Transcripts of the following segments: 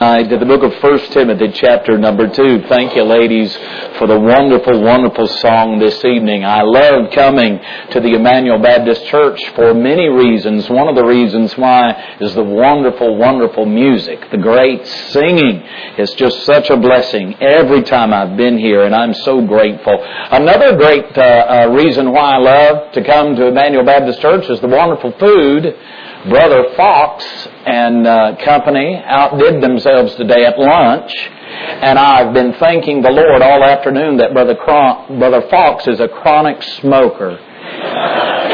to the book of 1 Timothy chapter number 2. Thank you ladies for the wonderful, wonderful song this evening. I love coming to the Emmanuel Baptist Church for many reasons. One of the reasons why is the wonderful, wonderful music, the great singing. It's just such a blessing every time I've been here and I'm so grateful. Another great uh, uh, reason why I love to come to Emmanuel Baptist Church is the wonderful food. Brother Fox and uh, company outdid themselves today at lunch. And I've been thanking the Lord all afternoon that Brother, Cron- Brother Fox is a chronic smoker.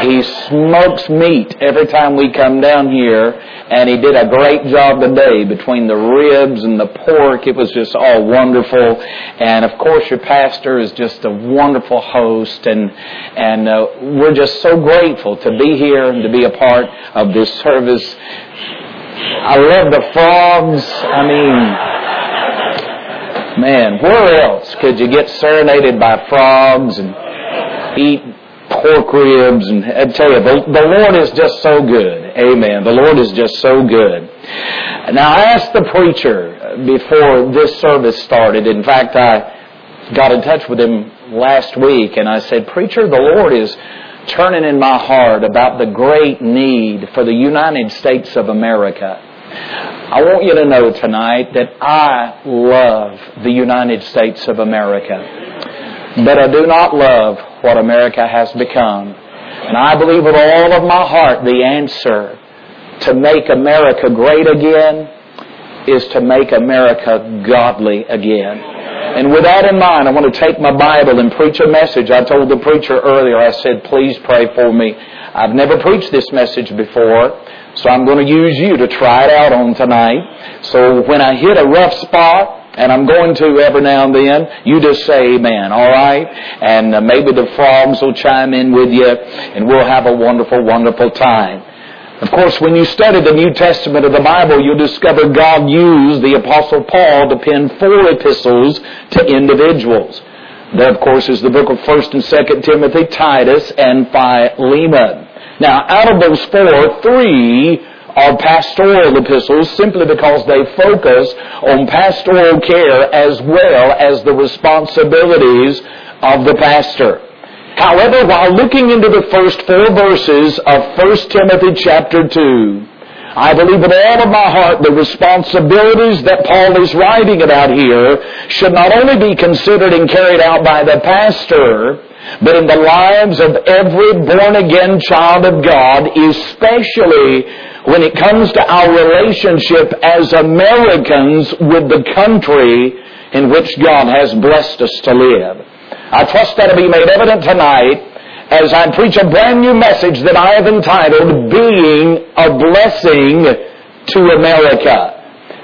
He smokes meat every time we come down here, and he did a great job today between the ribs and the pork. It was just all wonderful. And of course, your pastor is just a wonderful host, and and uh, we're just so grateful to be here and to be a part of this service. I love the frogs. I mean, man, where else could you get serenaded by frogs and eat pork ribs and I tell you, the, the Lord is just so good. Amen. The Lord is just so good. Now I asked the preacher before this service started. In fact, I got in touch with him last week and I said, preacher, the Lord is turning in my heart about the great need for the United States of America. I want you to know tonight that I love the United States of America. But I do not love what America has become. And I believe with all of my heart the answer to make America great again is to make America godly again. And with that in mind, I want to take my Bible and preach a message. I told the preacher earlier, I said, please pray for me. I've never preached this message before, so I'm going to use you to try it out on tonight. So when I hit a rough spot, and I'm going to every now and then. You just say amen, alright? And uh, maybe the frogs will chime in with you and we'll have a wonderful, wonderful time. Of course, when you study the New Testament of the Bible, you'll discover God used the Apostle Paul to pen four epistles to individuals. That, of course, is the book of 1st and 2nd Timothy, Titus, and Philemon. Now, out of those four, three are pastoral epistles simply because they focus on pastoral care as well as the responsibilities of the pastor. However, while looking into the first four verses of 1 Timothy chapter 2, I believe with all of my heart the responsibilities that Paul is writing about here should not only be considered and carried out by the pastor, but in the lives of every born again child of God, especially when it comes to our relationship as Americans with the country in which God has blessed us to live. I trust that to be made evident tonight as I preach a brand new message that I have entitled Being a Blessing to America.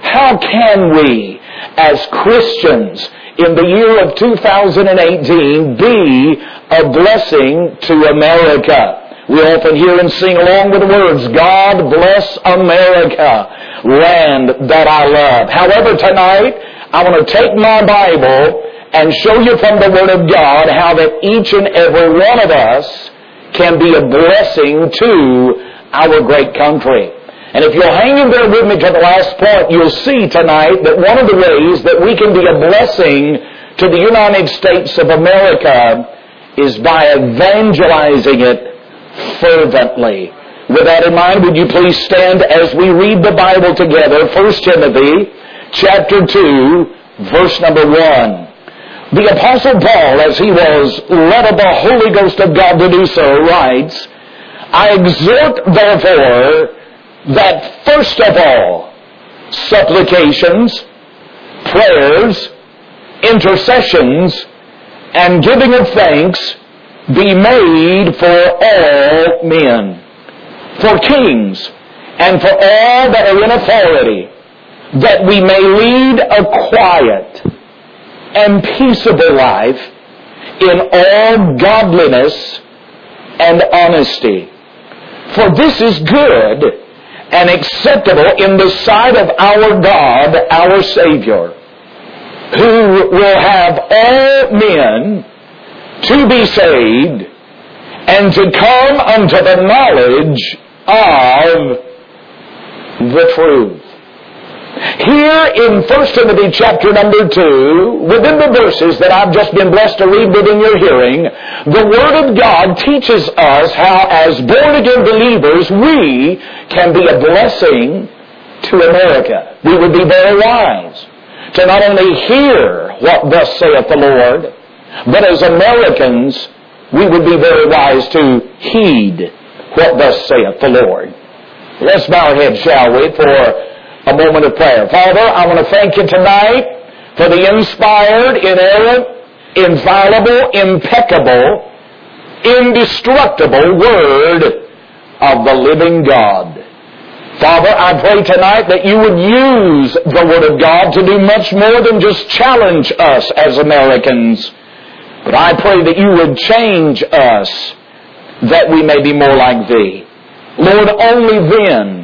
How can we, as Christians, in the year of 2018 be a blessing to America? We often hear and sing along with the words, God bless America, land that I love. However, tonight, I want to take my Bible and show you from the Word of God how that each and every one of us can be a blessing to our great country. And if you'll hang in there with me to the last point, you'll see tonight that one of the ways that we can be a blessing to the United States of America is by evangelizing it fervently. With that in mind, would you please stand as we read the Bible together, 1 Timothy chapter 2, verse number 1. The apostle Paul, as he was led of the Holy Ghost of God to do so, writes, I exhort therefore that first of all, supplications, prayers, intercessions, and giving of thanks be made for all men, for kings, and for all that are in authority, that we may lead a quiet and peaceable life in all godliness and honesty. For this is good and acceptable in the sight of our God, our Savior, who will have all men to be saved and to come unto the knowledge of the truth. Here in 1 Timothy chapter number 2, within the verses that I've just been blessed to read within your hearing, the Word of God teaches us how as born again believers we can be a blessing to America. We would be very wise to not only hear what thus saith the Lord, but as Americans we would be very wise to heed what thus saith the Lord. Let's bow our heads, shall we, for a moment of prayer. Father, I want to thank you tonight for the inspired, inerrant, infallible, impeccable, indestructible Word of the living God. Father, I pray tonight that you would use the Word of God to do much more than just challenge us as Americans. But I pray that you would change us that we may be more like Thee. Lord, only then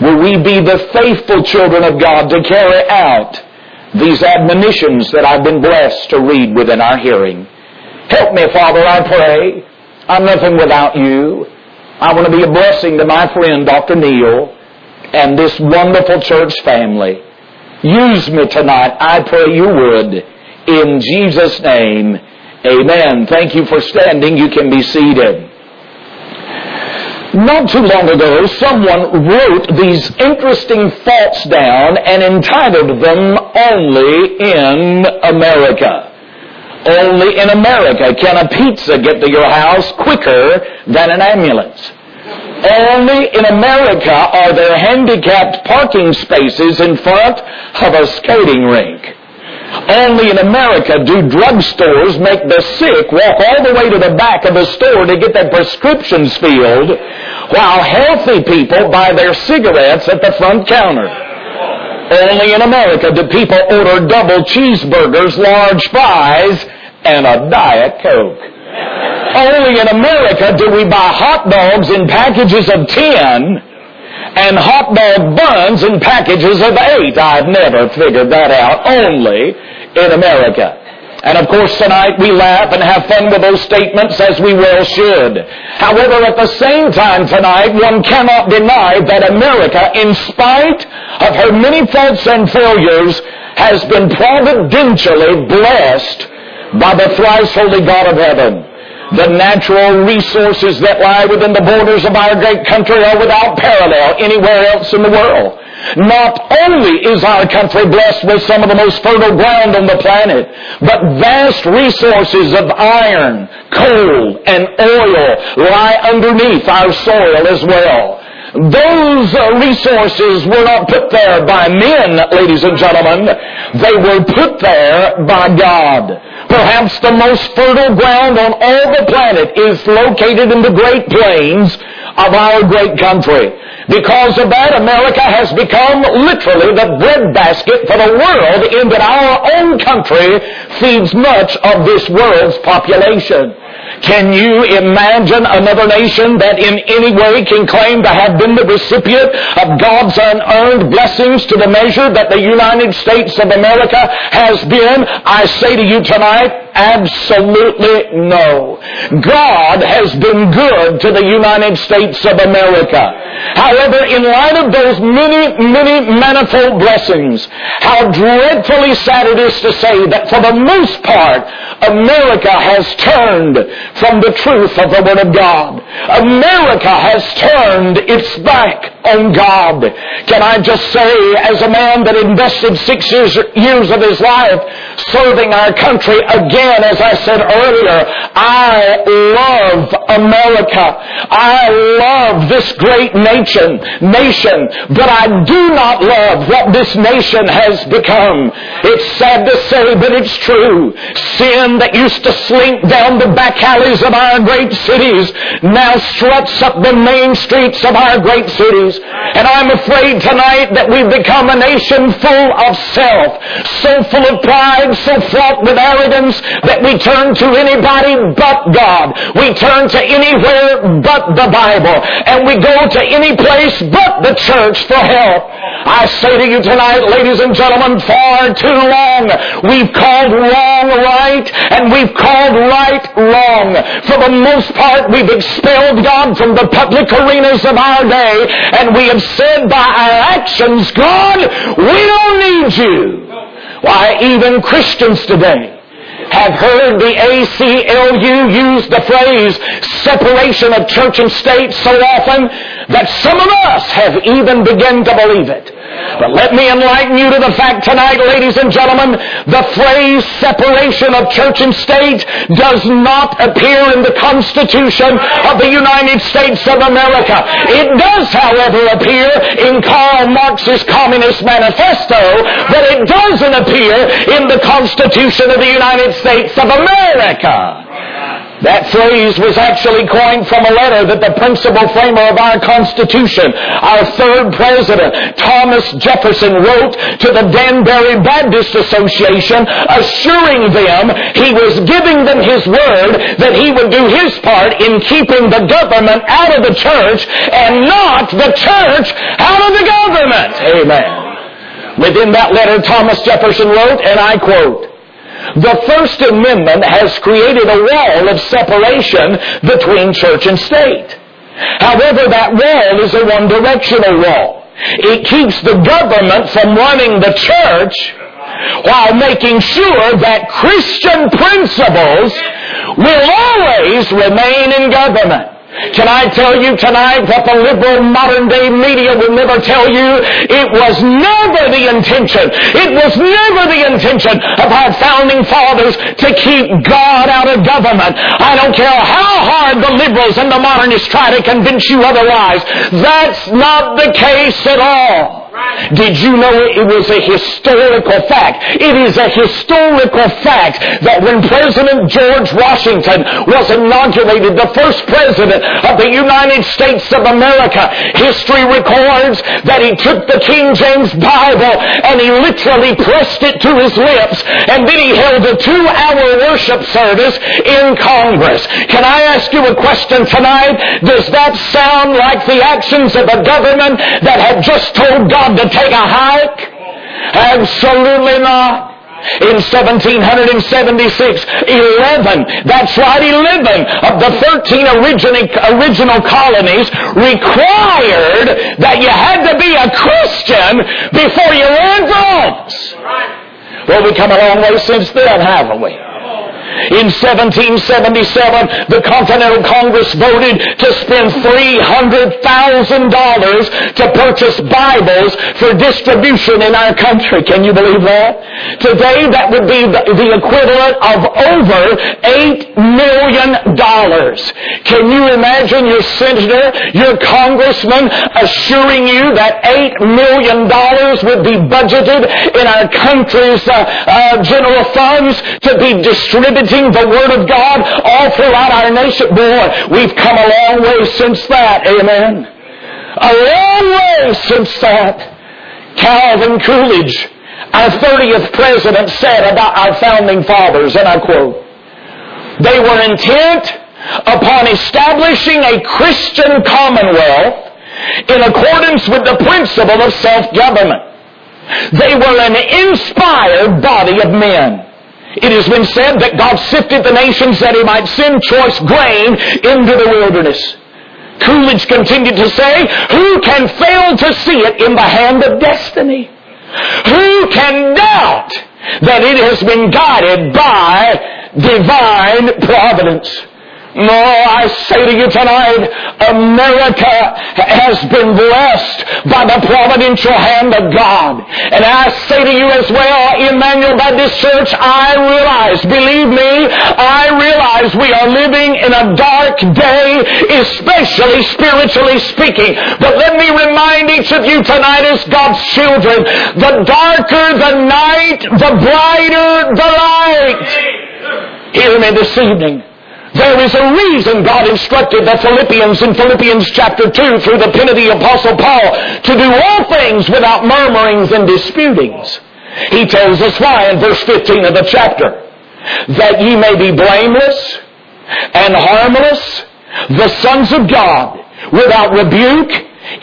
will we be the faithful children of God to carry out these admonitions that I've been blessed to read within our hearing. Help me, Father, I pray. I'm nothing without you. I want to be a blessing to my friend, Dr. Neal, and this wonderful church family. Use me tonight. I pray you would. In Jesus' name, amen. Thank you for standing. You can be seated. Not too long ago, someone wrote these interesting thoughts down and entitled them Only in America. Only in America can a pizza get to your house quicker than an ambulance. Only in America are there handicapped parking spaces in front of a skating rink. Only in America do drugstores make the sick walk all the way to the back of the store to get their prescriptions filled, while healthy people buy their cigarettes at the front counter. Only in America do people order double cheeseburgers, large fries, and a Diet Coke. Only in America do we buy hot dogs in packages of 10 and hot dog buns in packages of eight. I've never figured that out. Only in America. And of course tonight we laugh and have fun with those statements as we well should. However, at the same time tonight, one cannot deny that America, in spite of her many faults and failures, has been providentially blessed by the thrice holy God of heaven. The natural resources that lie within the borders of our great country are without parallel anywhere else in the world. Not only is our country blessed with some of the most fertile ground on the planet, but vast resources of iron, coal, and oil lie underneath our soil as well. Those uh, resources were not put there by men, ladies and gentlemen. They were put there by God. Perhaps the most fertile ground on all the planet is located in the Great Plains of our great country. Because of that, America has become literally the breadbasket for the world in that our own country feeds much of this world's population. Can you imagine another nation that in any way can claim to have been the recipient of God's unearned blessings to the measure that the United States of America has been? I say to you tonight, Absolutely no. God has been good to the United States of America. However, in light of those many, many manifold blessings, how dreadfully sad it is to say that for the most part, America has turned from the truth of the Word of God. America has turned its back on God. Can I just say, as a man that invested six years, years of his life serving our country again, as I said earlier, I love America. I love this great nation, nation, but I do not love what this nation has become. It's sad to say, but it's true. Sin that used to slink down the back alleys of our great cities now struts up the main streets of our great cities. And I'm afraid tonight that we've become a nation full of self, so full of pride, so fraught with arrogance, that we turn to anybody but God. We turn to anywhere but the Bible. And we go to any place but the church for help. I say to you tonight, ladies and gentlemen, far too long we've called wrong right and we've called right wrong. For the most part, we've expelled God from the public arenas of our day and we have said by our actions, God, we don't need you. Why, even Christians today have heard the ACLU use the phrase separation of church and state so often that some of us have even begun to believe it. But let me enlighten you to the fact tonight, ladies and gentlemen, the phrase separation of church and state does not appear in the Constitution of the United States of America. It does, however, appear in Karl Marx's Communist Manifesto, but it doesn't appear in the Constitution of the United States of America. That phrase was actually coined from a letter that the principal framer of our Constitution, our third president, Thomas Jefferson, wrote to the Danbury Baptist Association, assuring them he was giving them his word that he would do his part in keeping the government out of the church and not the church out of the government. Amen. Within that letter, Thomas Jefferson wrote, and I quote, the First Amendment has created a wall of separation between church and state. However, that wall is a one-directional wall. It keeps the government from running the church while making sure that Christian principles will always remain in government. Can I tell you tonight what the liberal modern day media will never tell you? It was never the intention. It was never the intention of our founding fathers to keep God out of government. I don't care how hard the liberals and the modernists try to convince you otherwise. That's not the case at all. Did you know it was a historical fact? It is a historical fact that when President George Washington was inaugurated, the first president of the United States of America, history records that he took the King James Bible and he literally pressed it to his lips and then he held a two-hour worship service in Congress. Can I ask you a question tonight? Does that sound like the actions of a government that had just told God to take a hike? Absolutely not. In 1776, 11, that's right, 11 of the 13 original, colonies required that you had to be a Christian before you learned. Well, we've come a long way since then, haven't we? In 1777, the Continental Congress voted to spend $300,000 to purchase Bibles for distribution in our country. Can you believe that? Today, that would be the, equivalent of over $8 million. Can you imagine your senator, your congressman assuring you that $8 million would be budgeted in our country's uh, uh, general funds to be distributed the Word of God all throughout our nation. Boy, we've come a long way since that. Amen. A long way since that. Calvin Coolidge, our 30th president, said about our founding fathers, and I quote, they were intent upon establishing a Christian commonwealth in accordance with the principle of self-government. They were an inspired body of men. It has been said that God sifted the nations that he might send choice grain into the wilderness. Coolidge continued to say, who can fail to see it in the hand of destiny? Who can doubt that it has been guided by divine providence? No, I say to you tonight, America has been blessed by the providential hand of God. And I say to you as well, Emmanuel Baptist Church, I realize, believe me, I realize we are living in a dark day, especially spiritually speaking. But let me remind each of you tonight as God's children, the darker the night, the brighter the light. Hear me this evening. There is a reason God instructed the Philippians in Philippians chapter 2 through the pen of the Apostle Paul to do all things without murmurings and disputings. He tells us why in verse 15 of the chapter. that ye may be blameless and harmless, the sons of God, without rebuke,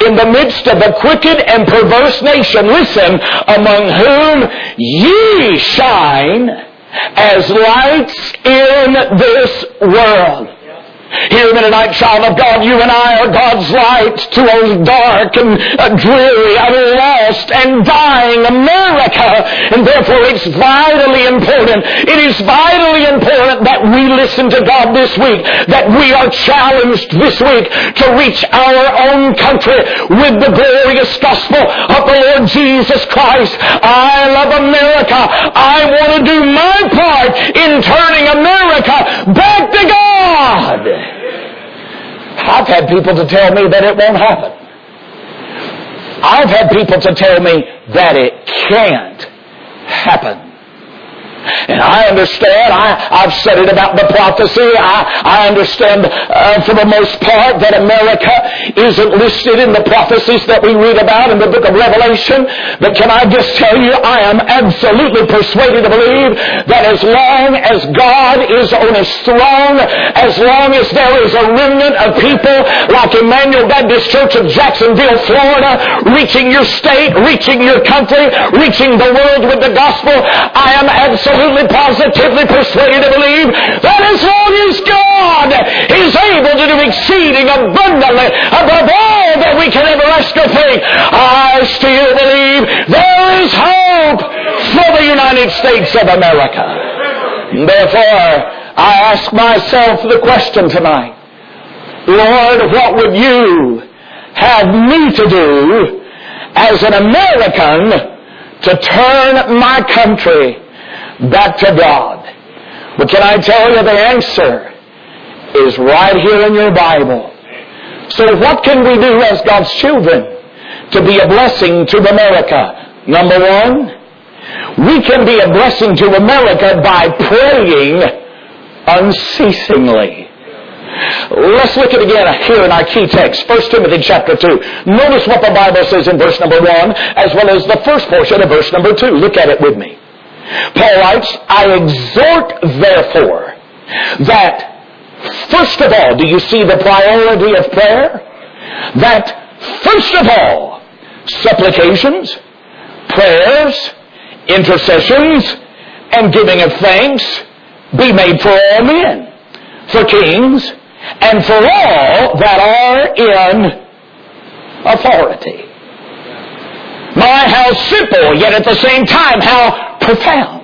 in the midst of a crooked and perverse nation, listen, among whom ye shine as lights in this world. Hear me tonight, child of God, you and I are God's light to a dark and a dreary and lost and dying America. And therefore it's vitally important, it is vitally important that we listen to God this week, that we are challenged this week to reach our own country with the glorious gospel of the Lord Jesus Christ. I love America. I want to do my part in turning America back to God. I've had people to tell me that it won't happen. I've had people to tell me that it can't happen. And I understand, I, have said it about the prophecy, I, I understand uh, for the most part that America isn't listed in the prophecies that we read about in the book of Revelation. But can I just tell you, I am absolutely persuaded to believe that as long as God is on his throne, as long as there is a remnant of people like Emmanuel Baptist Church of Jacksonville, Florida, reaching your state, reaching your country, reaching the world with the gospel, I am absolutely absolutely positively persuaded to believe that as long as God is able to do exceeding abundantly above all that we can ever ask or think, I still believe there is hope for the United States of America. Therefore, I ask myself the question tonight, Lord, what would you have me to do as an American to turn my country back to God. But can I tell you the answer is right here in your Bible. So what can we do as God's children to be a blessing to America? Number one, we can be a blessing to America by praying unceasingly. Let's look at it again here in our key text, 1 Timothy chapter 2. Notice what the Bible says in verse number 1, as well as the first portion of verse number 2. Look at it with me. Paul writes, I exhort therefore that First of all, do you see the priority of prayer? That first of all, supplications, prayers, intercessions, and giving of thanks be made for all men, for kings, and for all that are in authority. My, how simple, yet at the same time, how profound.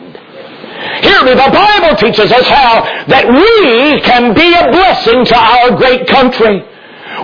Hear me, the Bible teaches us how that we can be a blessing to our great country.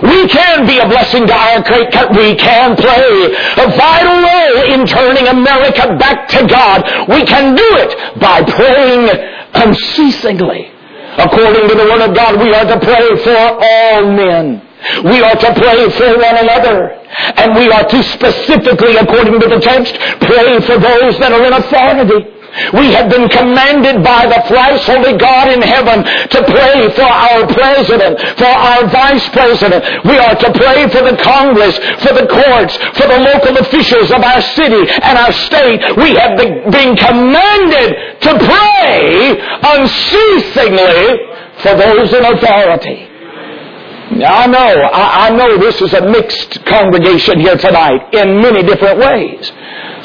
We can be a blessing to our great country. We can play a vital role in turning America back to God. We can do it by praying unceasingly. According to the Word of God, we are to pray for all men. We are to pray for one another. And we are to specifically, according to the text, pray for those that are in authority. We have been commanded by the thrice holy God in heaven to pray for our president, for our vice president. We are to pray for the Congress, for the courts, for the local officials of our city and our state. We have been commanded to pray unceasingly for those in authority. Now, I know, I, I, know this is a mixed congregation here tonight in many different ways.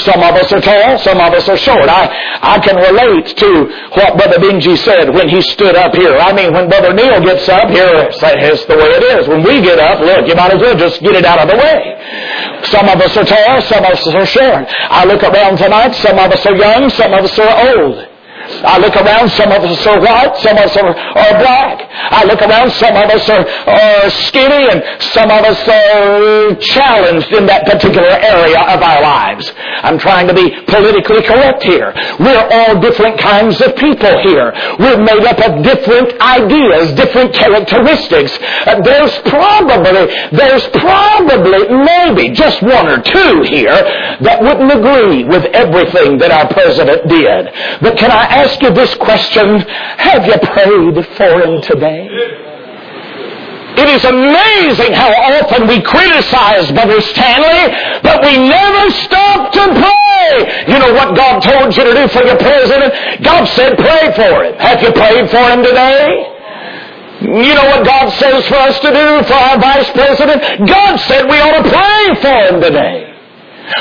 Some of us are tall, some of us are short. I, I can relate to what Brother Benji said when he stood up here. I mean, when Brother Neil gets up here, it's the way it is. When we get up, look, you might as well just get it out of the way. Some of us are tall, some of us are short. I look around tonight, some of us are young, some of us are old. I look around, some of us are white, some of us are, are black. I look around, some of us are, are skinny, and some of us are challenged in that particular area of our lives. I'm trying to be politically correct here. We're all different kinds of people here. We're made up of different ideas, different characteristics. Uh, there's probably, there's probably, maybe, just one or two here that wouldn't agree with everything that our president did. But can I ask you this question. Have you prayed for him today? It is amazing how often we criticize Brother Stanley, but we never stop to pray. You know what God told you to do for your president? God said pray for him. Have you prayed for him today? You know what God says for us to do for our vice president? God said we ought to pray for him today.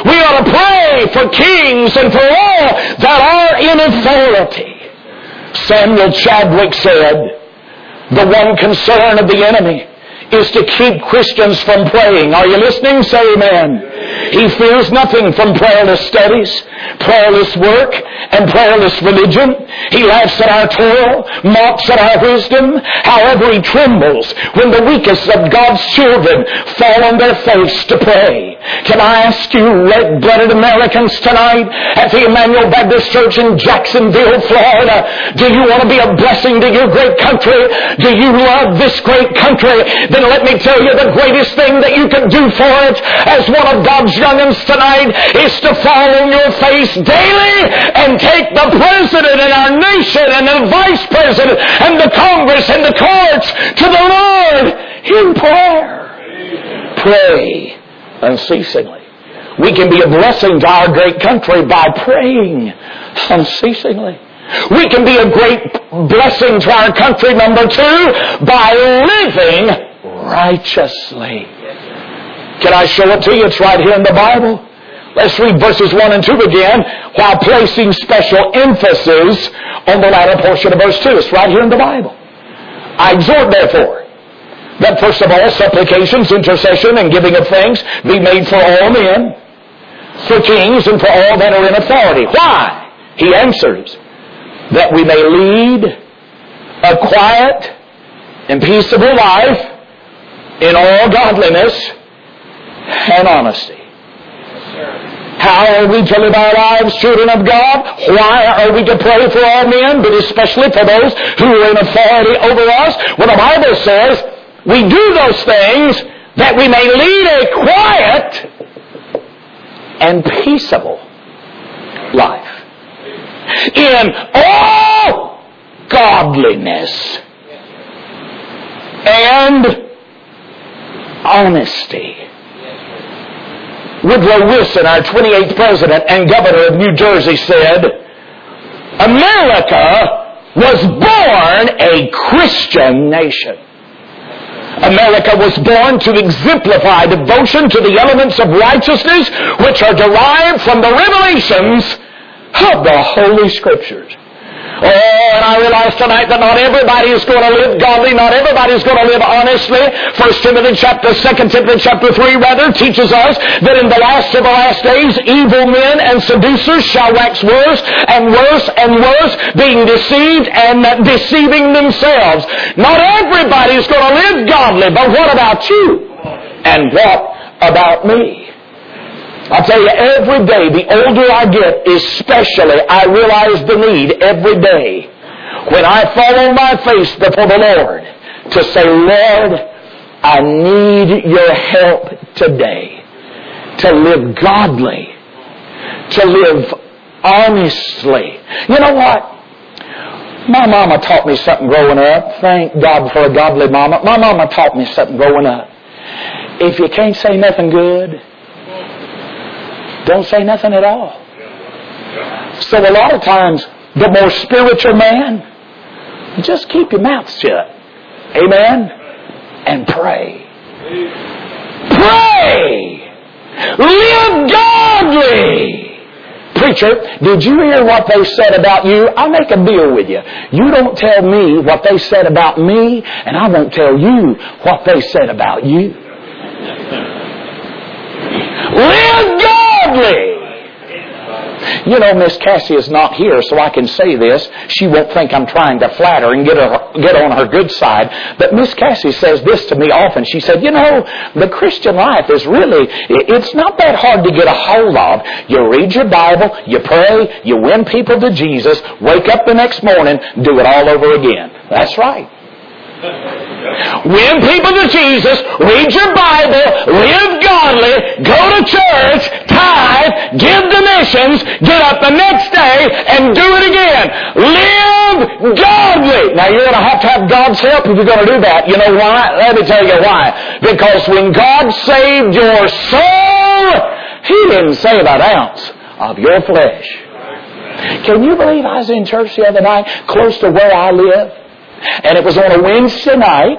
We ought to pray for kings and for all that are in authority. Samuel Chadwick said, the one concern of the enemy is to keep Christians from praying. Are you listening? Say amen. He fears nothing from prayerless studies, prayerless work, and prayerless religion. He laughs at our toil, mocks at our wisdom. However, he trembles when the weakest of God's children fall on their face to pray. Can I ask you, red-blooded Americans tonight at the Emmanuel Baptist Church in Jacksonville, Florida, do you want to be a blessing to your great country? Do you love this great country? Let me tell you the greatest thing that you can do for it as one of God's youngins tonight is to fall on your face daily and take the president and our nation and the vice president and the Congress and the courts to the Lord in prayer. Pray unceasingly. We can be a blessing to our great country by praying unceasingly. We can be a great blessing to our country, number two, by living righteously. Can I show it to you? It's right here in the Bible. Let's read verses 1 and 2 again while placing special emphasis on the latter portion of verse 2. It's right here in the Bible. I exhort, therefore, that first of all, supplications, intercession, and giving of thanks be made for all men, for kings, and for all that are in authority. Why? He answers, that we may lead a quiet and peaceable life in all godliness and honesty. How are we to live our lives, children of God? Why are we to pray for all men, but especially for those who are in authority over us? Well, the Bible says we do those things that we may lead a quiet and peaceable life in all godliness and honesty. Woodrow Wilson, our 28th president and governor of New Jersey, said, America was born a Christian nation. America was born to exemplify devotion to the elements of righteousness which are derived from the revelations of the Holy Scriptures. Oh, and I realize tonight that not everybody is going to live godly, not everybody is going to live honestly. First Timothy chapter, Second Timothy chapter 3 rather teaches us that in the last of the last days, evil men and seducers shall wax worse and worse and worse, being deceived and deceiving themselves. Not everybody is going to live godly, but what about you? And what about me? I tell you, every day, the older I get, especially, I realize the need every day when I fall on my face before the Lord to say, Lord, I need your help today to live godly, to live honestly. You know what? My mama taught me something growing up. Thank God for a godly mama. My mama taught me something growing up. If you can't say nothing good, don't say nothing at all. So a lot of times, the more spiritual man, just keep your mouth shut. Amen? And pray. Pray! Live godly! Preacher, did you hear what they said about you? I'll make a deal with you. You don't tell me what they said about me, and I won't tell you what they said about you. Live You know, Miss Cassie is not here, so I can say this. She won't think I'm trying to flatter and get her get on her good side. But Miss Cassie says this to me often. She said, "You know, the Christian life is really it's not that hard to get a hold of. You read your Bible, you pray, you win people to Jesus, wake up the next morning, do it all over again." That's right. Win people to Jesus, read your Bible, live godly, go to church, tithe, give the missions, get up the next day and do it again. Live godly. Now you're going to have to have God's help if you're going to do that. You know why? Let me tell you why. Because when God saved your soul, He didn't save an ounce of your flesh. Can you believe I was in church the other night close to where I live? And it was on a Wednesday night,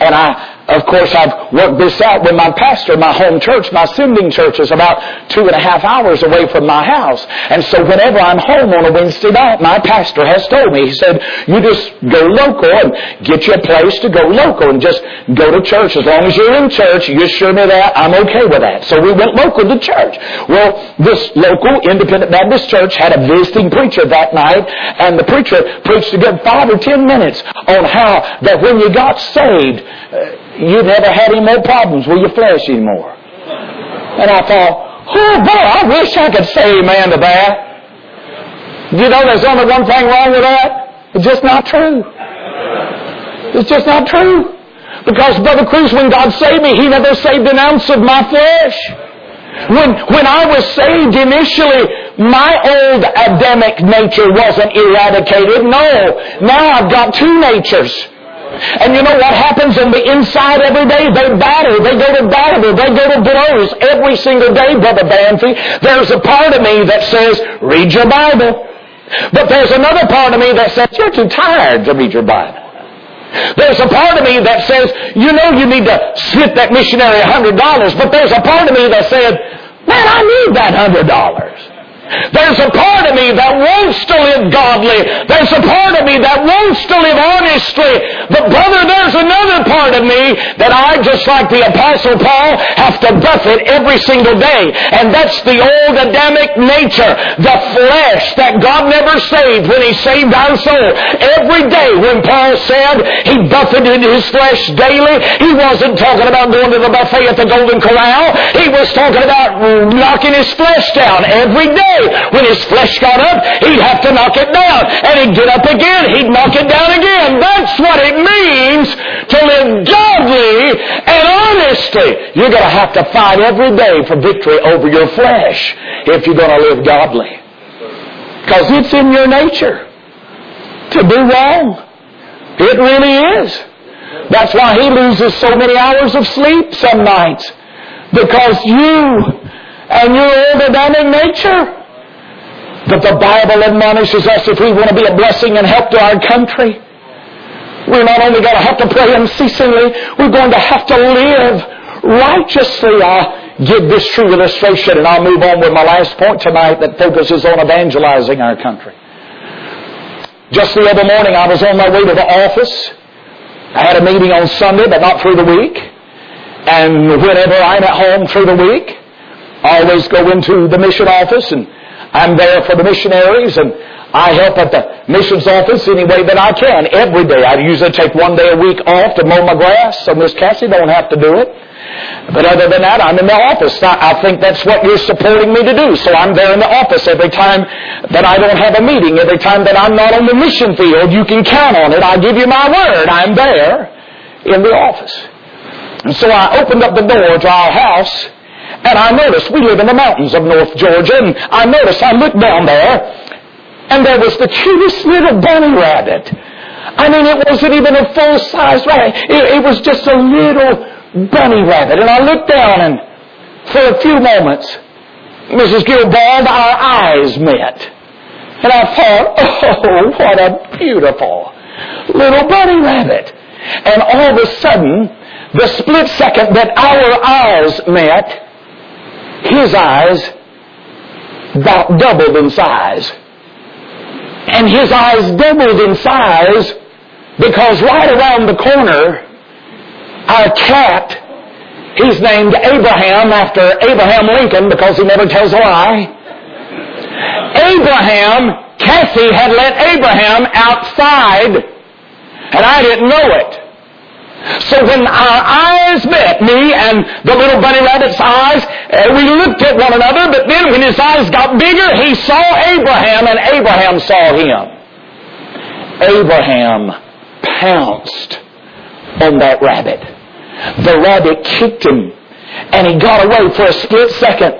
and I of course, I've worked this out with my pastor. My home church, my sending church is about two and a half hours away from my house. And so whenever I'm home on a Wednesday night, my pastor has told me, he said, you just go local and get you a place to go local and just go to church. As long as you're in church, you assure me that, I'm okay with that. So we went local to church. Well, this local independent Baptist church had a visiting preacher that night, and the preacher preached a good five or ten minutes on how that when you got saved, uh, you never had any more problems with your flesh anymore. And I thought, oh boy, I wish I could say amen to that. You know, there's only one thing wrong with that. It's just not true. It's just not true. Because Brother Cruz, when God saved me, He never saved an ounce of my flesh. When, when I was saved initially, my old Adamic nature wasn't eradicated. No. Now I've got two natures. And you know what happens on the inside every day? They battle. They go to battle. They go to blows every single day, Brother Banfi. There's a part of me that says, read your Bible. But there's another part of me that says, you're too tired to read your Bible. There's a part of me that says, you know you need to slip that missionary a hundred dollars, but there's a part of me that said, man, I need that hundred dollars. There's a part of me that wants to live godly. There's a part of me that wants to live honestly. But brother, there's another part of me that I, just like the apostle Paul, have to buffet every single day. And that's the old Adamic nature, the flesh that God never saved when He saved our soul. Every day when Paul said he buffeted his flesh daily, he wasn't talking about going to the buffet at the Golden Corral. He was talking about knocking his flesh down every day way. When his flesh got up, he'd have to knock it down. And he'd get up again. He'd knock it down again. That's what it means to live godly and honestly. You're going to have to fight every day for victory over your flesh if you're going to live godly. Because it's in your nature to do wrong. It really is. That's why he loses so many hours of sleep some nights. Because you and your old Adamic nature but the Bible admonishes us if we want to be a blessing and help to our country, we're not only going to have to pray unceasingly, we're going to have to live righteously. I'll give this true illustration and I'll move on with my last point tonight that focuses on evangelizing our country. Just the other morning I was on my way to the office. I had a meeting on Sunday, but not through the week. And whenever I'm at home through the week, I always go into the mission office and I'm there for the missionaries and I help at the missions office any way that I can every day. I usually take one day a week off to mow my grass so Miss Cassie don't have to do it. But other than that, I'm in the office. I think that's what you're supporting me to do. So I'm there in the office every time that I don't have a meeting, every time that I'm not on the mission field. You can count on it. I give you my word. I'm there in the office. And so I opened up the door to our house and I noticed, we live in the mountains of North Georgia, and I noticed, I looked down there, and there was the cutest little bunny rabbit. I mean, it wasn't even a full-size rabbit. It, it was just a little bunny rabbit. And I looked down, and for a few moments, Mrs. Gilbald, our eyes met. And I thought, oh, what a beautiful little bunny rabbit. And all of a sudden, the split second that our eyes met, his eyes about doubled in size. And his eyes doubled in size because right around the corner, our cat, he's named Abraham after Abraham Lincoln because he never tells a lie. Abraham, Cassie had let Abraham outside, and I didn't know it. So when our eyes met, me and the little bunny rabbit's eyes, uh, we looked at one another, but then when his eyes got bigger, he saw Abraham and Abraham saw him. Abraham pounced on that rabbit. The rabbit kicked him and he got away for a split second.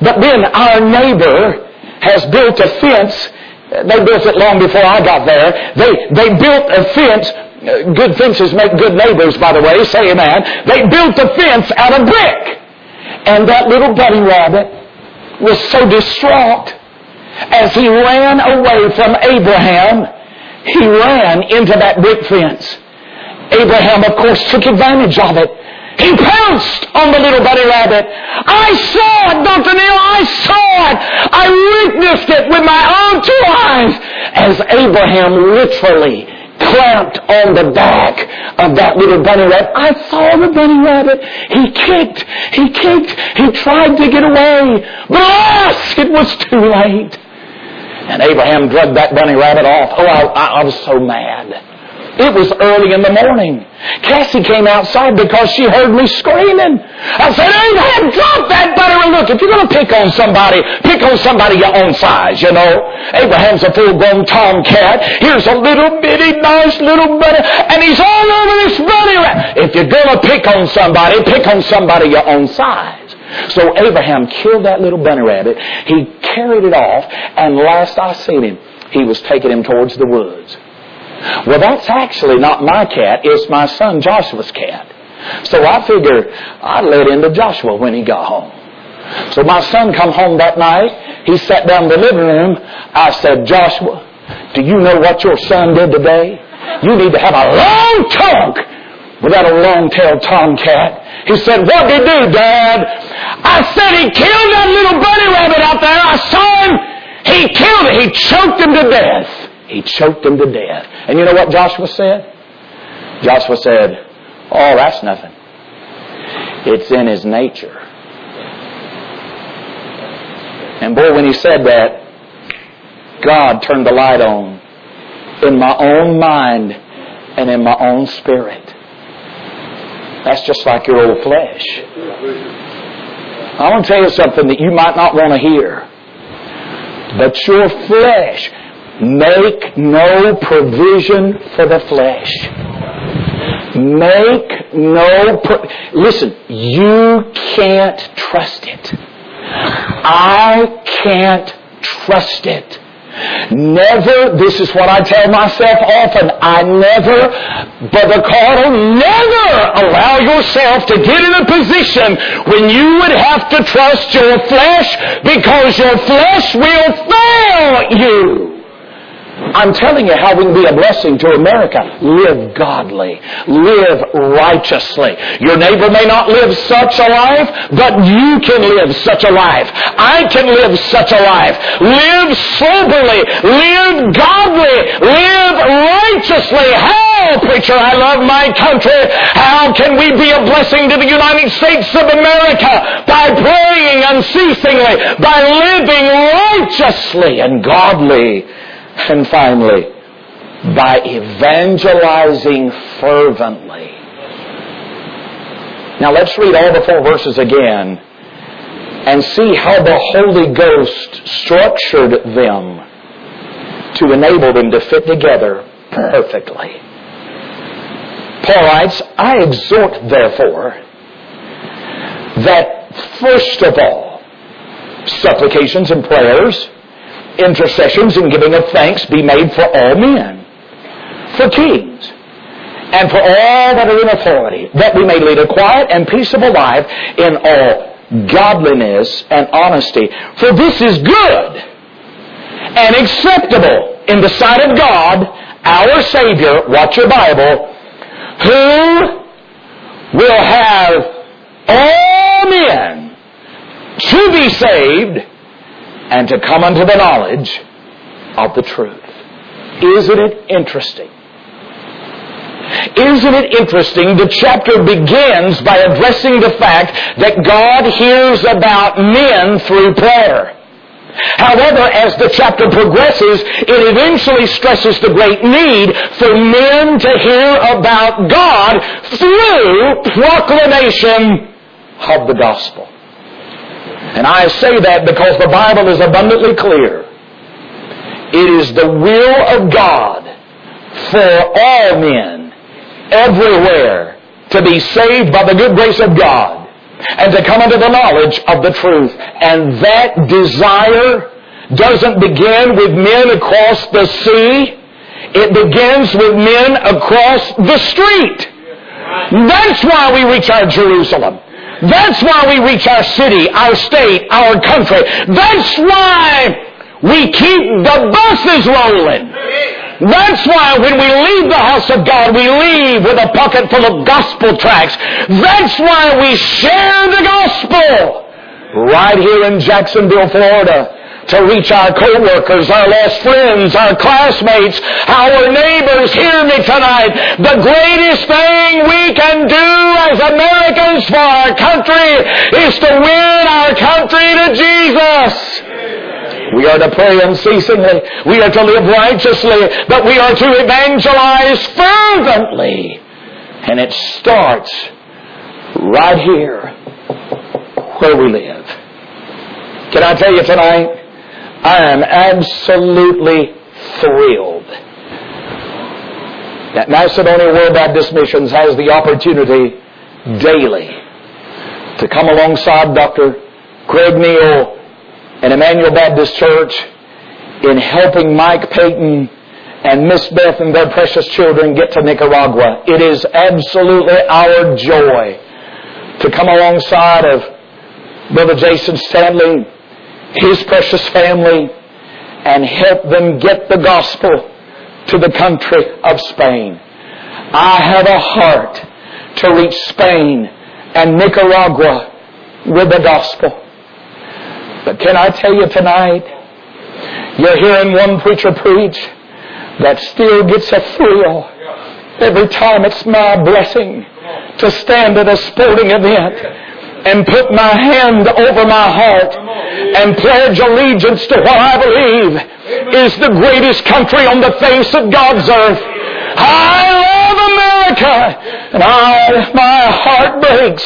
But then our neighbor has built a fence They built it long before I got there. They, they built a fence. Uh, good fences make good neighbors, by the way. Say amen. They built a fence out of brick. And that little bunny rabbit was so distraught as he ran away from Abraham. He ran into that brick fence. Abraham, of course, took advantage of it. He pounced on the little bunny rabbit. I saw it, Dr. Neil. I saw it. I witnessed it with my own two eyes as Abraham literally clamped on the back of that little bunny rabbit. I saw the bunny rabbit. He kicked. He kicked. He tried to get away. But alas, it was too late. And Abraham dragged that bunny rabbit off. Oh, I, I was so mad. It was early in the morning. Cassie came outside because she heard me screaming. I said, Abraham, drop that butter and look, if you're going to pick on somebody, pick on somebody your own size, you know. Abraham's a full-grown tomcat. Here's a little bitty, nice little bunny, and he's all over this rabbit. If you're going to pick on somebody, pick on somebody your own size. So Abraham killed that little bunny rabbit. He carried it off, and last I seen him, he was taking him towards the woods. Well, that's actually not my cat. It's my son Joshua's cat. So I figure I'd let into Joshua when he got home. So my son come home that night. He sat down in the living room. I said, Joshua, do you know what your son did today? You need to have a long talk with that long-tailed tomcat. He said, what did he do, Dad? I said he killed that little bunny rabbit out there. I saw him. He killed it. He choked him to death. He choked him to death. And you know what Joshua said? Joshua said, Oh, that's nothing. It's in his nature. And boy, when he said that, God turned the light on in my own mind and in my own spirit. That's just like your old flesh. I want to tell you something that you might not want to hear. But your flesh Make no provision for the flesh. Make no. Pro- Listen, you can't trust it. I can't trust it. Never, this is what I tell myself often, I never, Brother Caudill, never allow yourself to get in a position when you would have to trust your flesh because your flesh will fail you. I'm telling you how we can be a blessing to America. Live godly. Live righteously. Your neighbor may not live such a life, but you can live such a life. I can live such a life. Live soberly. Live godly. Live righteously. How, preacher, I love my country. How can we be a blessing to the United States of America? By praying unceasingly, by living righteously and godly. And finally, by evangelizing fervently. Now let's read all the four verses again and see how the Holy Ghost structured them to enable them to fit together perfectly. Paul writes, I exhort therefore that first of all, supplications and prayers intercessions and giving of thanks be made for all men, for kings, and for all that are in authority, that we may lead a quiet and peaceable life in all godliness and honesty. For this is good and acceptable in the sight of God, our Savior, watch your Bible, who will have all men to be saved and to come unto the knowledge of the truth. Isn't it interesting? Isn't it interesting? The chapter begins by addressing the fact that God hears about men through prayer. However, as the chapter progresses, it eventually stresses the great need for men to hear about God through proclamation of the gospel. And I say that because the Bible is abundantly clear. It is the will of God for all men, everywhere, to be saved by the good grace of God and to come unto the knowledge of the truth. And that desire doesn't begin with men across the sea. It begins with men across the street. That's why we reach our Jerusalem. That's why we reach our city, our state, our country. That's why we keep the buses rolling. That's why when we leave the house of God, we leave with a pocket full of gospel tracts. That's why we share the gospel right here in Jacksonville, Florida to reach our co-workers, our lost friends, our classmates, our neighbors. Hear me tonight. The greatest thing we can do as Americans for our country is to win our country to Jesus. We are to pray unceasingly. We are to live righteously, but we are to evangelize fervently. And it starts right here where we live. Can I tell you tonight? I am absolutely thrilled that Macedonia World Baptist Missions has the opportunity daily to come alongside Dr. Craig Neal and Emmanuel Baptist Church in helping Mike Payton and Miss Beth and their precious children get to Nicaragua. It is absolutely our joy to come alongside of Brother Jason Stanley his precious family and help them get the gospel to the country of Spain. I have a heart to reach Spain and Nicaragua with the gospel. But can I tell you tonight, you're hearing one preacher preach that still gets a thrill every time it's my blessing to stand at a sporting event and put my hand over my heart and pledge allegiance to what I believe is the greatest country on the face of God's earth. I love America and I, my heart breaks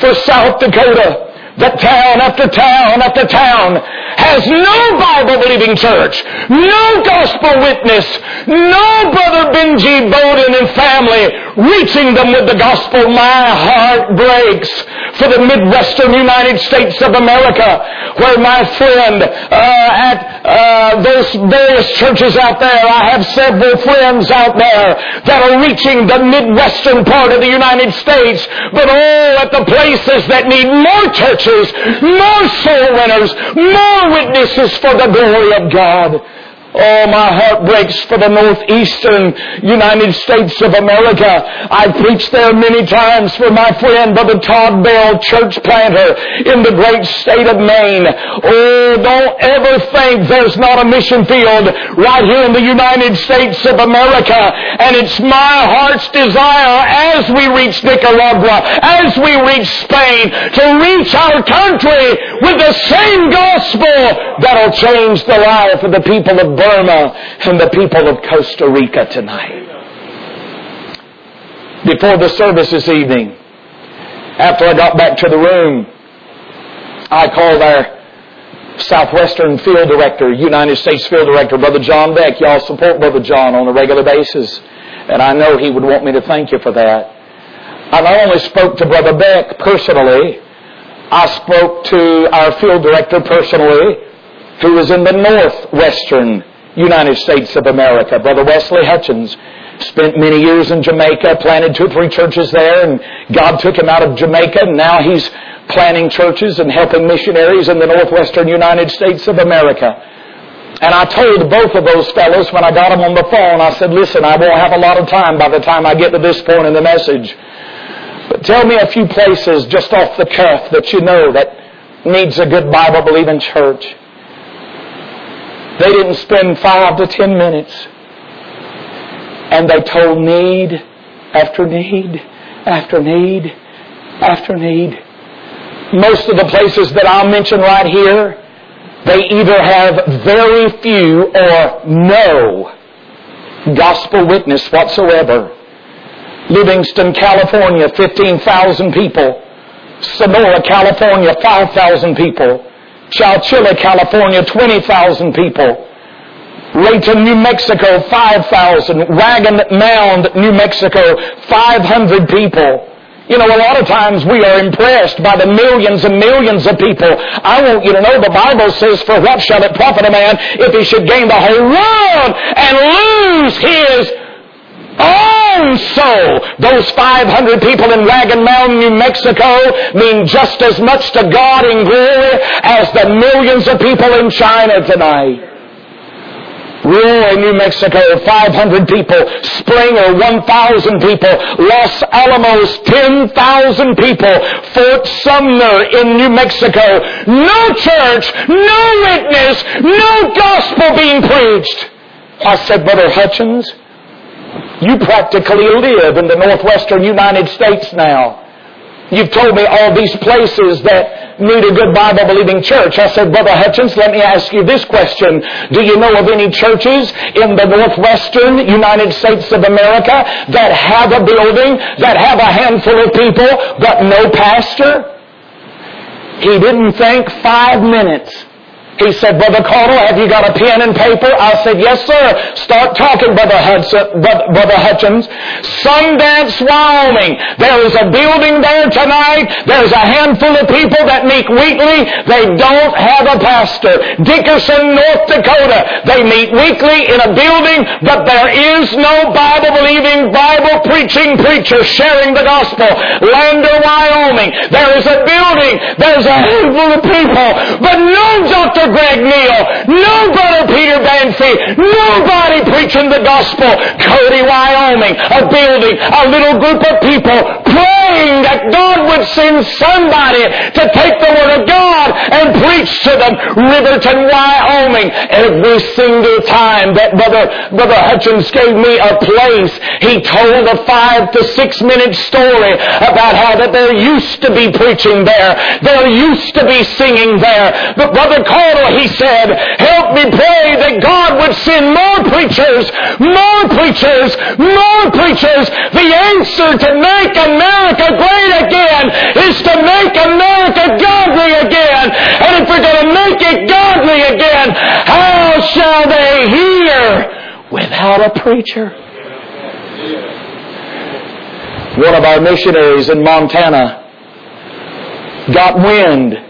for South Dakota that town after town after town has no Bible believing church, no gospel witness, no brother Benji Bowden and family reaching them with the gospel. My heart breaks for the Midwestern United States of America, where my friend uh, at uh, those various churches out there, I have several friends out there that are reaching the Midwestern part of the United States, but all at the places that need more churches, more soul winners, more witnesses for the glory of God. Oh, my heart breaks for the northeastern United States of America. I've preached there many times for my friend Brother Todd Bell, church planter in the great state of Maine. Oh, don't ever think there's not a mission field right here in the United States of America. And it's my heart's desire as we reach Nicaragua, as we reach Spain, to reach our country with the same gospel that'll change the life of the people of Burma and the people of Costa Rica tonight. Before the service this evening, after I got back to the room, I called our Southwestern Field Director, United States Field Director, Brother John Beck. Y'all support Brother John on a regular basis. And I know he would want me to thank you for that. I not only spoke to Brother Beck personally, I spoke to our field director personally, who was in the northwestern United States of America. Brother Wesley Hutchins spent many years in Jamaica, planted two or three churches there, and God took him out of Jamaica, and now he's planting churches and helping missionaries in the northwestern United States of America. And I told both of those fellows when I got them on the phone, I said, listen, I won't have a lot of time by the time I get to this point in the message. But tell me a few places just off the cuff that you know that needs a good Bible believing church. They didn't spend five to ten minutes. And they told need after need after need after need. Most of the places that I'll mention right here, they either have very few or no gospel witness whatsoever. Livingston, California, 15,000 people. Sonora, California, 5,000 people. Chowchilla, California, 20,000 people. Layton, New Mexico, 5,000. Wagon Mound, New Mexico, 500 people. You know, a lot of times we are impressed by the millions and millions of people. I want you to know the Bible says, for what shall it profit a man if he should gain the whole world and lose his soul. Those 500 people in Wagon Mound, New Mexico mean just as much to God in glory as the millions of people in China tonight. Roy, New Mexico, 500 people. Springer, 1,000 people. Los Alamos, 10,000 people. Fort Sumner in New Mexico. No church, no witness, no gospel being preached. I said, Brother Hutchins, you practically live in the northwestern United States now. You've told me all these places that need a good Bible believing church. I said, Brother Hutchins, let me ask you this question. Do you know of any churches in the northwestern United States of America that have a building, that have a handful of people, but no pastor? He didn't think five minutes. He said, Brother Caudill, have you got a pen and paper? I said, yes, sir. Start talking, Brother, Hudson, Brother Hutchins. Sundance, Wyoming. There is a building there tonight. There's a handful of people that meet weekly. They don't have a pastor. Dickinson, North Dakota. They meet weekly in a building, but there is no Bible-believing, Bible-preaching preacher sharing the gospel. Lander, Wyoming. There is a building. There's a handful of people, but no Dr. Craig Neal, no Brother Peter Banfi, nobody preaching the gospel. Cody, Wyoming, a building, a little group of people praying that God would send somebody to take the Word of God and preach to them. Riverton, Wyoming, every single time that Brother, Brother Hutchins gave me a place, he told a five to six minute story about how that there used to be preaching there. There used to be singing there. But Brother Caudill he said, help me pray that God would send more preachers, more preachers, more preachers. The answer to make America great again is to make America godly again. And if we're going to make it godly again, how shall they hear without a preacher? One of our missionaries in Montana got wind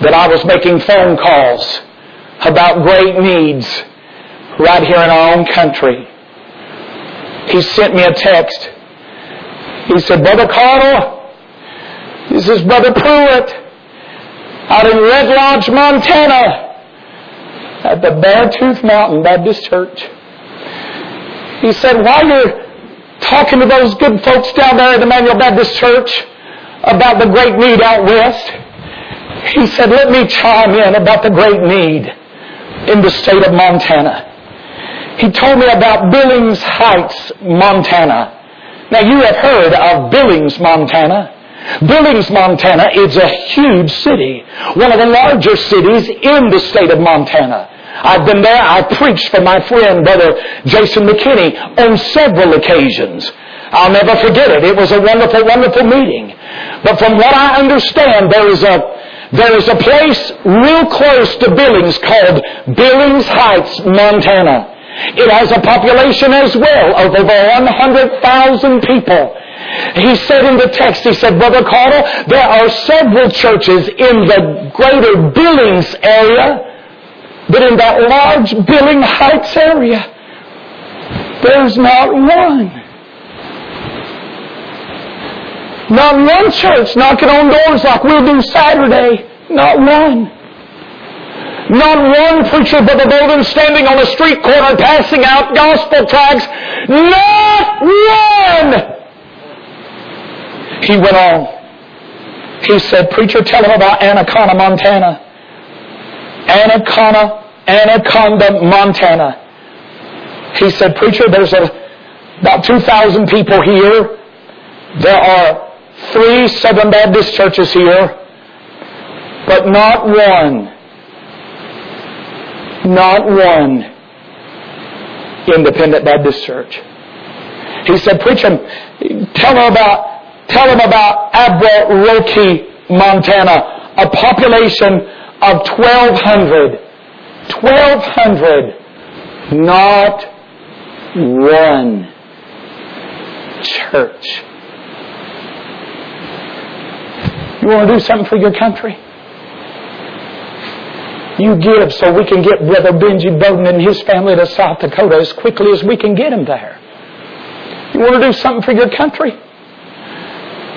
that I was making phone calls about great needs right here in our own country. He sent me a text. He said, Brother Caudill, this is Brother Pruitt out in Red Lodge, Montana at the Beartooth Mountain Baptist Church. He said, while you're talking to those good folks down there at the Emmanuel Baptist Church about the great need out west, he said, let me chime in about the great need in the state of Montana. He told me about Billings Heights, Montana. Now you have heard of Billings, Montana. Billings, Montana is a huge city, one of the larger cities in the state of Montana. I've been there. I preached for my friend, Brother Jason McKinney, on several occasions. I'll never forget it. It was a wonderful, wonderful meeting. But from what I understand, there is a there is a place real close to Billings called Billings Heights, Montana. It has a population as well of over 100,000 people. He said in the text, he said, Brother Caudill, there are several churches in the greater Billings area, but in that large Billings Heights area, there's not one. Not one church knocking on doors like we'll do Saturday. Not one. Not one preacher but the Bolden standing on a street corner passing out gospel tracts. Not one! He went on. He said, Preacher, tell him about Anaconda, Montana. Anaconda, Anaconda, Montana. He said, Preacher, there's a, about 2,000 people here. There are three Southern Baptist churches here, but not one, not one independent Baptist church. He said, preach them, tell them about, tell him about Abwa Montana, a population of 1,200. 1,200. Not one church. You want to do something for your country? You give so we can get Brother Benji Bowden and his family to South Dakota as quickly as we can get them there. You want to do something for your country?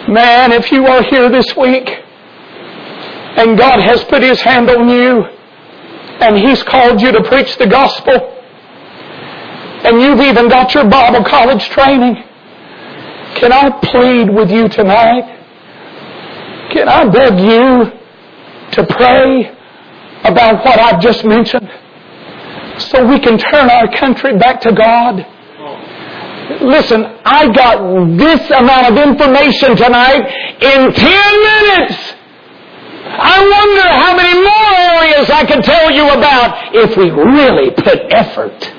Man, if you are here this week and God has put His hand on you and He's called you to preach the gospel and you've even got your Bible college training, can I plead with you tonight? Can I beg you to pray about what I've just mentioned so we can turn our country back to God? Listen, I got this amount of information tonight in 10 minutes. I wonder how many more areas I could tell you about if we really put effort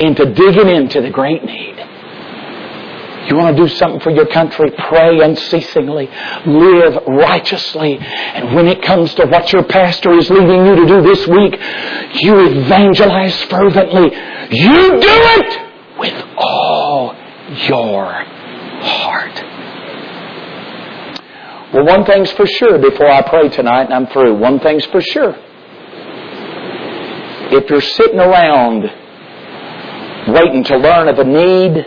into digging into the great need. You want to do something for your country? Pray unceasingly. Live righteously. And when it comes to what your pastor is leading you to do this week, you evangelize fervently. You do it! with all your heart. Well, one thing's for sure before I pray tonight and I'm through. One thing's for sure. If you're sitting around waiting to learn of a need,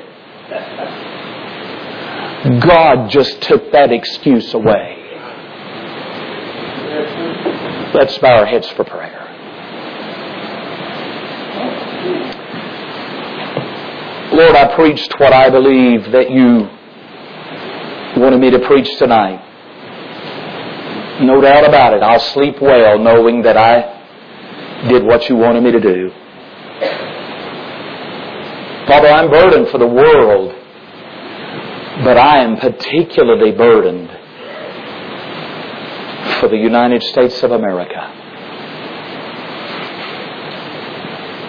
God just took that excuse away. Let's bow our heads for prayer. Lord, I preached what I believe that you wanted me to preach tonight. No doubt about it. I'll sleep well knowing that I did what you wanted me to do. Father, I'm burdened for the world, but I am particularly burdened for the United States of America.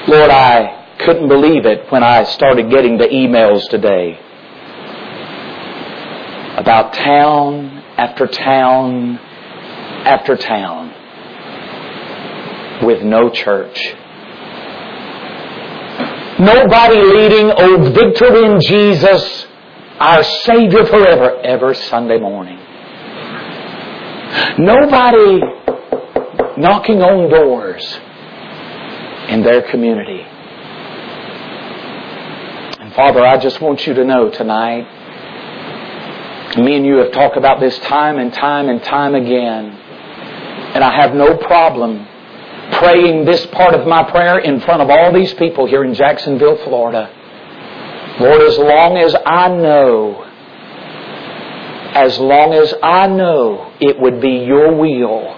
Lord, I couldn't believe it when I started getting the emails today about town after town after town with no church. Nobody leading Old Victory in Jesus, our Savior forever, every Sunday morning. Nobody knocking on doors in their community. And Father, I just want you to know tonight, me and you have talked about this time and time and time again, and I have no problem praying this part of my prayer in front of all these people here in Jacksonville, Florida. Lord, as long as I know, as long as I know it would be your will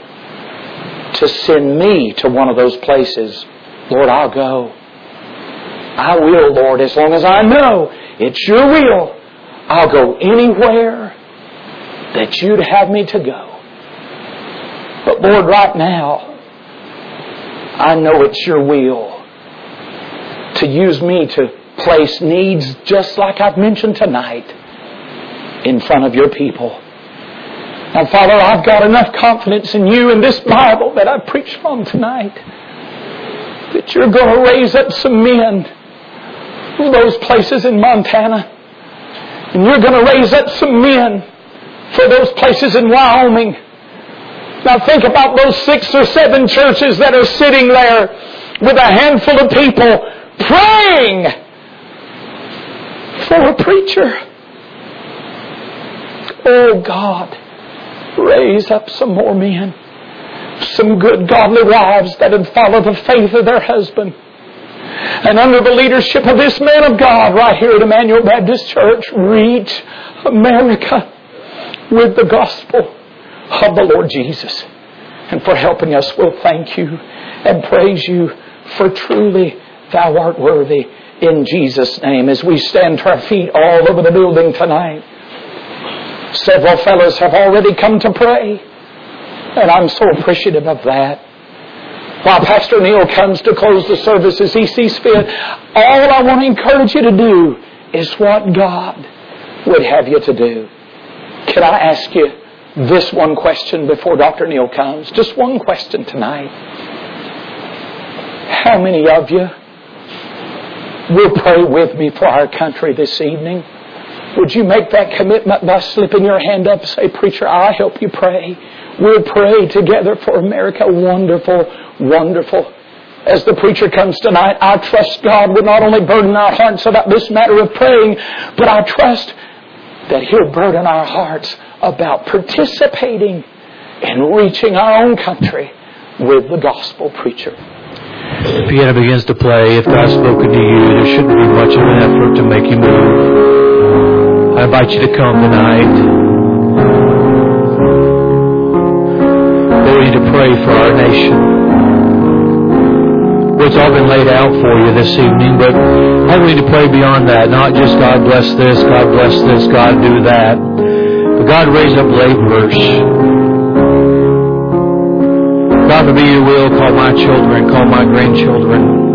to send me to one of those places, Lord, I'll go. I will, Lord, as long as I know it's your will. I'll go anywhere that you'd have me to go. But Lord, right now, I know it's your will to use me to place needs just like I've mentioned tonight in front of your people. And Father, I've got enough confidence in you and this Bible that I preached from tonight that you're going to raise up some men for those places in Montana. And you're going to raise up some men for those places in Wyoming. Now think about those six or seven churches that are sitting there with a handful of people praying for a preacher. Oh God, raise up some more men, some good godly wives that would follow the faith of their husband. And under the leadership of this man of God right here at Emmanuel Baptist Church, reach America with the gospel of the Lord Jesus. And for helping us, we'll thank you and praise you for truly thou art worthy in Jesus' name. As we stand to our feet all over the building tonight, several fellows have already come to pray. And I'm so appreciative of that. While Pastor Neal comes to close the service as he sees fit, all I want to encourage you to do is what God would have you to do. Can I ask you this one question before Dr. Neal comes? Just one question tonight. How many of you will pray with me for our country this evening? Would you make that commitment by slipping your hand up and say, Preacher, I'll help you pray. We'll pray together for America. Wonderful, wonderful. As the preacher comes tonight, I trust God will not only burden our hearts about this matter of praying, but I trust that He'll burden our hearts about participating in reaching our own country with the gospel preacher. Piano begins to play. If God's spoken to you, there shouldn't be much of an effort to make you move. I invite you to come tonight. Lord, we need to pray for our nation. It's all been laid out for you this evening, but I need to pray beyond that. Not just God bless this, God bless this, God do that. But God raise up laborers God, to be your will, call my children, call my grandchildren.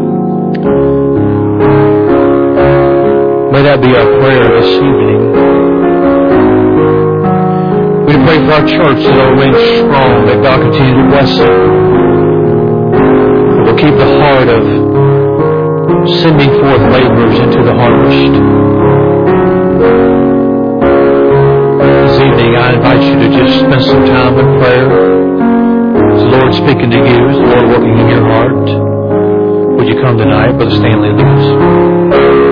May that be our prayer this evening. We pray for our church that it'll remain strong, that God continue to bless it. We'll keep the heart of sending forth laborers into the harvest. This evening, I invite you to just spend some time in prayer. Lord speaking to you? Is the Lord working in your heart? Would you come tonight, Brother Stanley Lewis?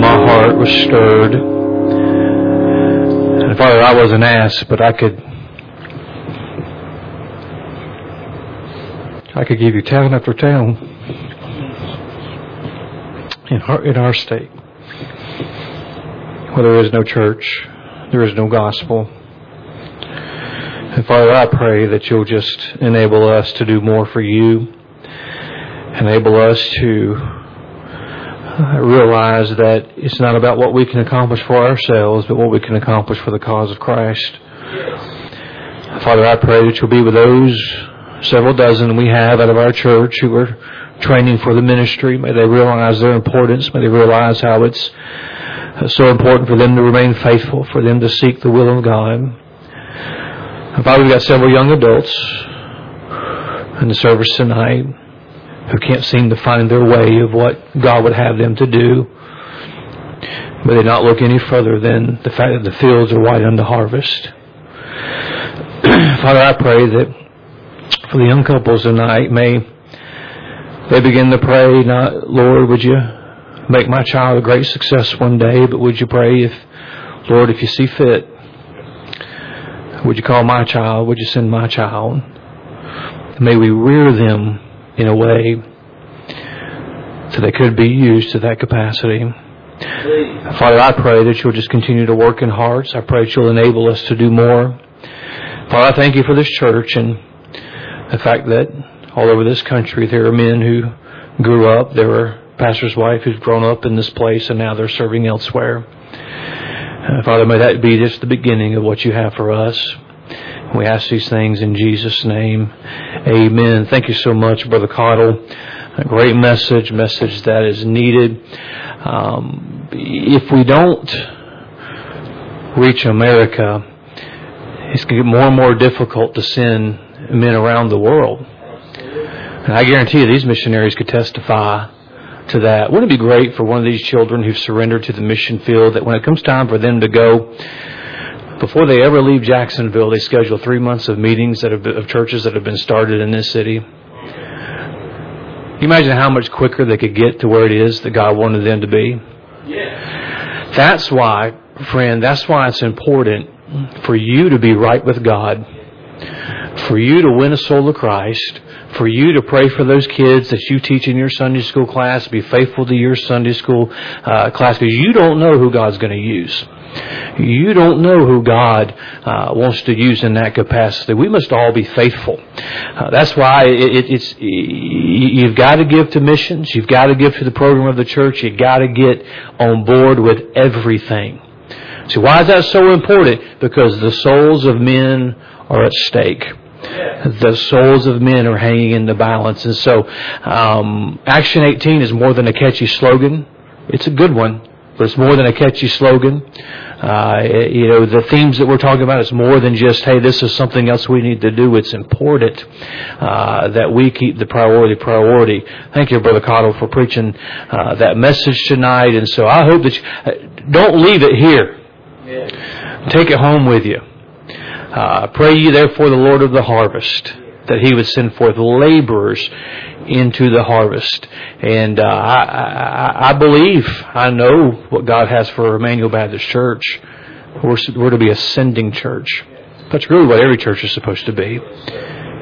My heart was stirred. And Father, I wasn't asked, but I could I could give you town after town in our, in our state where there is no church, there is no gospel. And Father, I pray that you'll just enable us to do more for you enable us to realize that it's not about what we can accomplish for ourselves, but what we can accomplish for the cause of Christ. Father, I pray that you'll be with those several dozen we have out of our church who are training for the ministry. May they realize their importance. May they realize how it's uh, so important for them to remain faithful, for them to seek the will of God. Father, we've got several young adults in the service tonight who can't seem to find their way of what God would have them to do. But they not look any further than the fact that the fields are white unto harvest. Father, I pray that for the young couples tonight, may they begin to pray, not, Lord, would you make my child a great success one day, but would you pray if, Lord, if you see fit, would you call my child, would you send my child? May we rear them in a way so they could be used to that capacity. Father, I pray that you'll just continue to work in hearts. I pray that you'll enable us to do more. Father, I thank you for this church and the fact that all over this country there are men who grew up. There are pastor's wife who's grown up in this place and now they're serving elsewhere. Uh, Father, may that be just the beginning of what you have for us. We ask these things in Jesus' name. Amen. Thank you so much, Brother Caudill. A great message, message that is needed. Um, if we don't reach America, it's going to get more and more difficult to send men around the world. And I guarantee you these missionaries could testify to that. Wouldn't it be great for one of these children who've surrendered to the mission field that when it comes time for them to go, before they ever leave Jacksonville, they schedule three months of meetings that have been, of churches that have been started in this city. You imagine how much quicker they could get to where it is that God wanted them to be? Yeah. That's why, friend, that's why it's important for you to be right with God, for you to win a soul to Christ, for you to pray for those kids that you teach in your Sunday school class, be faithful to your Sunday school uh, class, because you don't know who God's going to use. You don't know who God uh, wants to use in that capacity. We must all be faithful. Uh, that's why it, it's you've got to give to missions. You've got to give to the program of the church. You've got to get on board with everything. See, why is that so important? Because the souls of men are at stake. The souls of men are hanging in the balance. And so, um, Action 18 is more than a catchy slogan. It's a good one, but it's more than a catchy slogan. Uh, you know, the themes that we're talking about is more than just, hey, this is something else we need to do. It's important uh, that we keep the priority priority. Thank you, Brother Caudill, for preaching uh, that message tonight. And so I hope that you, uh, don't leave it here. Yeah. Take it home with you. Uh, pray ye therefore the Lord of the harvest that he would send forth laborers into the harvest. And uh, I, I, I believe, I know what God has for Emmanuel Baptist Church. We're, we're to be a sending church. That's really what every church is supposed to be,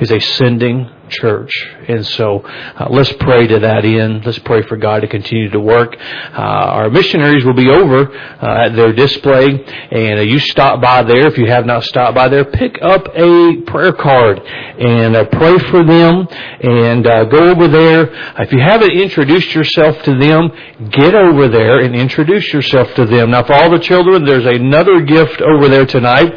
is a sending church. And so uh, let's pray to that end. Let's pray for God to continue to work. Uh, our missionaries will be over uh, at their display, and uh, you stop by there. If you have not stopped by there, pick up a prayer card and uh, pray for them and uh, go over there. If you haven't introduced yourself to them, get over there and introduce yourself to them. Now, for all the children, there's another gift over there tonight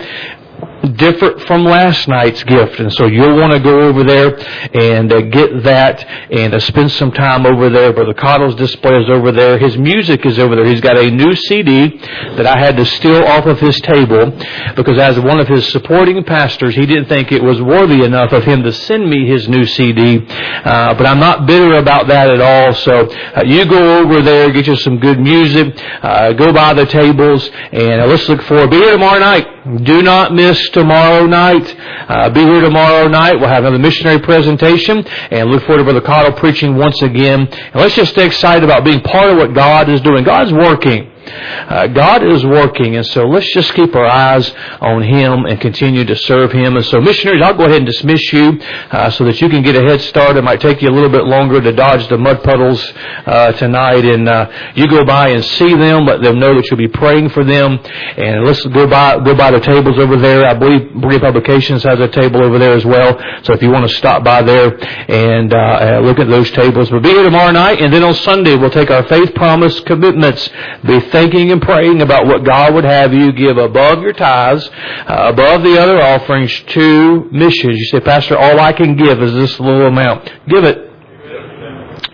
different from last night's gift. And so you'll want to go over there and uh, get that and uh, spend some time over there. Brother Caudill's display is over there. His music is over there. He's got a new CD that I had to steal off of his table because as one of his supporting pastors, he didn't think it was worthy enough of him to send me his new CD. Uh, but I'm not bitter about that at all. So uh, you go over there, get you some good music, uh, go by the tables, and uh, let's look forward. Be here tomorrow night. Do not miss tomorrow night. Uh, be here tomorrow night. We'll have another missionary presentation and look forward to Brother Caudill preaching once again. And let's just stay excited about being part of what God is doing. God's working. Uh, God is working, and so let's just keep our eyes on Him and continue to serve Him. And so, missionaries, I'll go ahead and dismiss you uh, so that you can get a head start. It might take you a little bit longer to dodge the mud puddles uh, tonight, and uh, you go by and see them. Let them know that you'll be praying for them, and let's go by go by the tables over there. I believe Berea Publications has a table over there as well. So if you want to stop by there and uh, uh, look at those tables, we'll be here tomorrow night, and then on Sunday we'll take our faith promise commitments. Be thinking and praying about what God would have you give above your tithes, uh, above the other offerings to missions. You say, Pastor, all I can give is this little amount. Give it.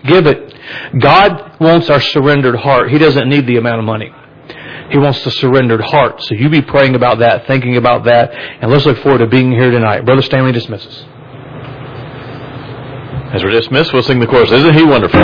Give it. God wants our surrendered heart. He doesn't need the amount of money. He wants the surrendered heart. So you be praying about that, thinking about that, and let's look forward to being here tonight. Brother Stanley dismisses. As we're dismissed, we'll sing the chorus. Isn't he wonderful?